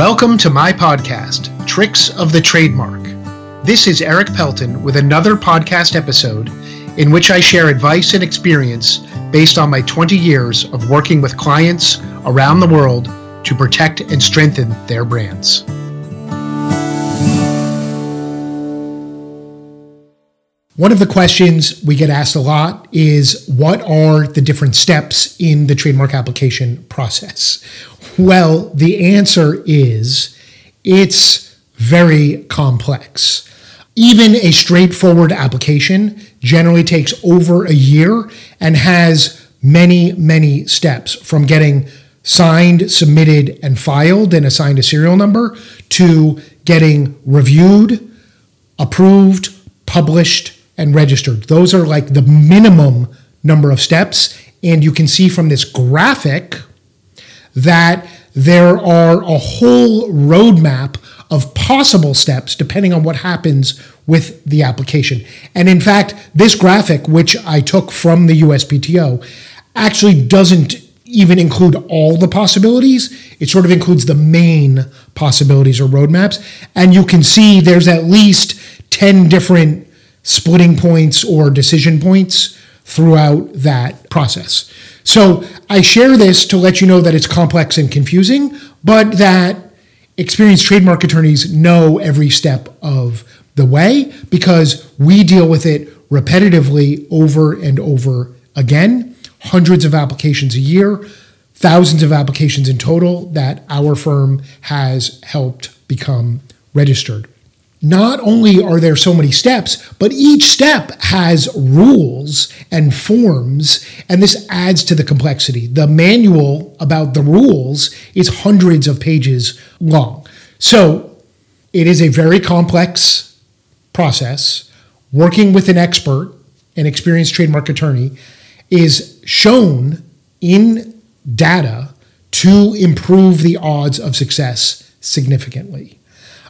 Welcome to my podcast, Tricks of the Trademark. This is Erik Pelton with another podcast episode in which I share advice and experience based on my 20 years of working with clients around the world to protect and strengthen their brands. One of the questions we get asked a lot is what are the different steps in the trademark application process? Well, the answer is it's very complex. Even a straightforward application generally takes over a year and has many, many steps from getting signed, submitted, and filed and assigned a serial number to getting reviewed, approved, published, and registered. Those are like the minimum number of steps. And you can see from this graphic that there are a whole roadmap of possible steps depending on what happens with the application. And in fact, this graphic, which I took from the USPTO, actually doesn't even include all the possibilities. It sort of includes the main possibilities or roadmaps. And you can see there's at least 10 different splitting points or decision points throughout that process. So I share this to let you know that it's complex and confusing, but that experienced trademark attorneys know every step of the way because we deal with it repetitively over and over again. Hundreds of applications a year, thousands of applications in total that our firm has helped become registered not only are there so many steps, but each step has rules and forms, and this adds to the complexity. The manual about the rules is hundreds of pages long. So it is a very complex process. Working with an expert, an experienced trademark attorney, is shown in data to improve the odds of success significantly.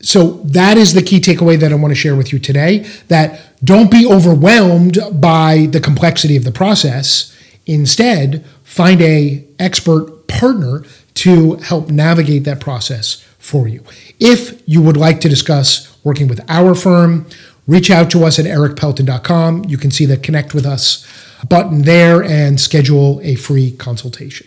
So that is the key takeaway that I want to share with you today that don't be overwhelmed by the complexity of the process. Instead, find a expert partner to help navigate that process for you. If you would like to discuss working with our firm, reach out to us at erikpelton.com. You can see the connect with us button there and schedule a free consultation.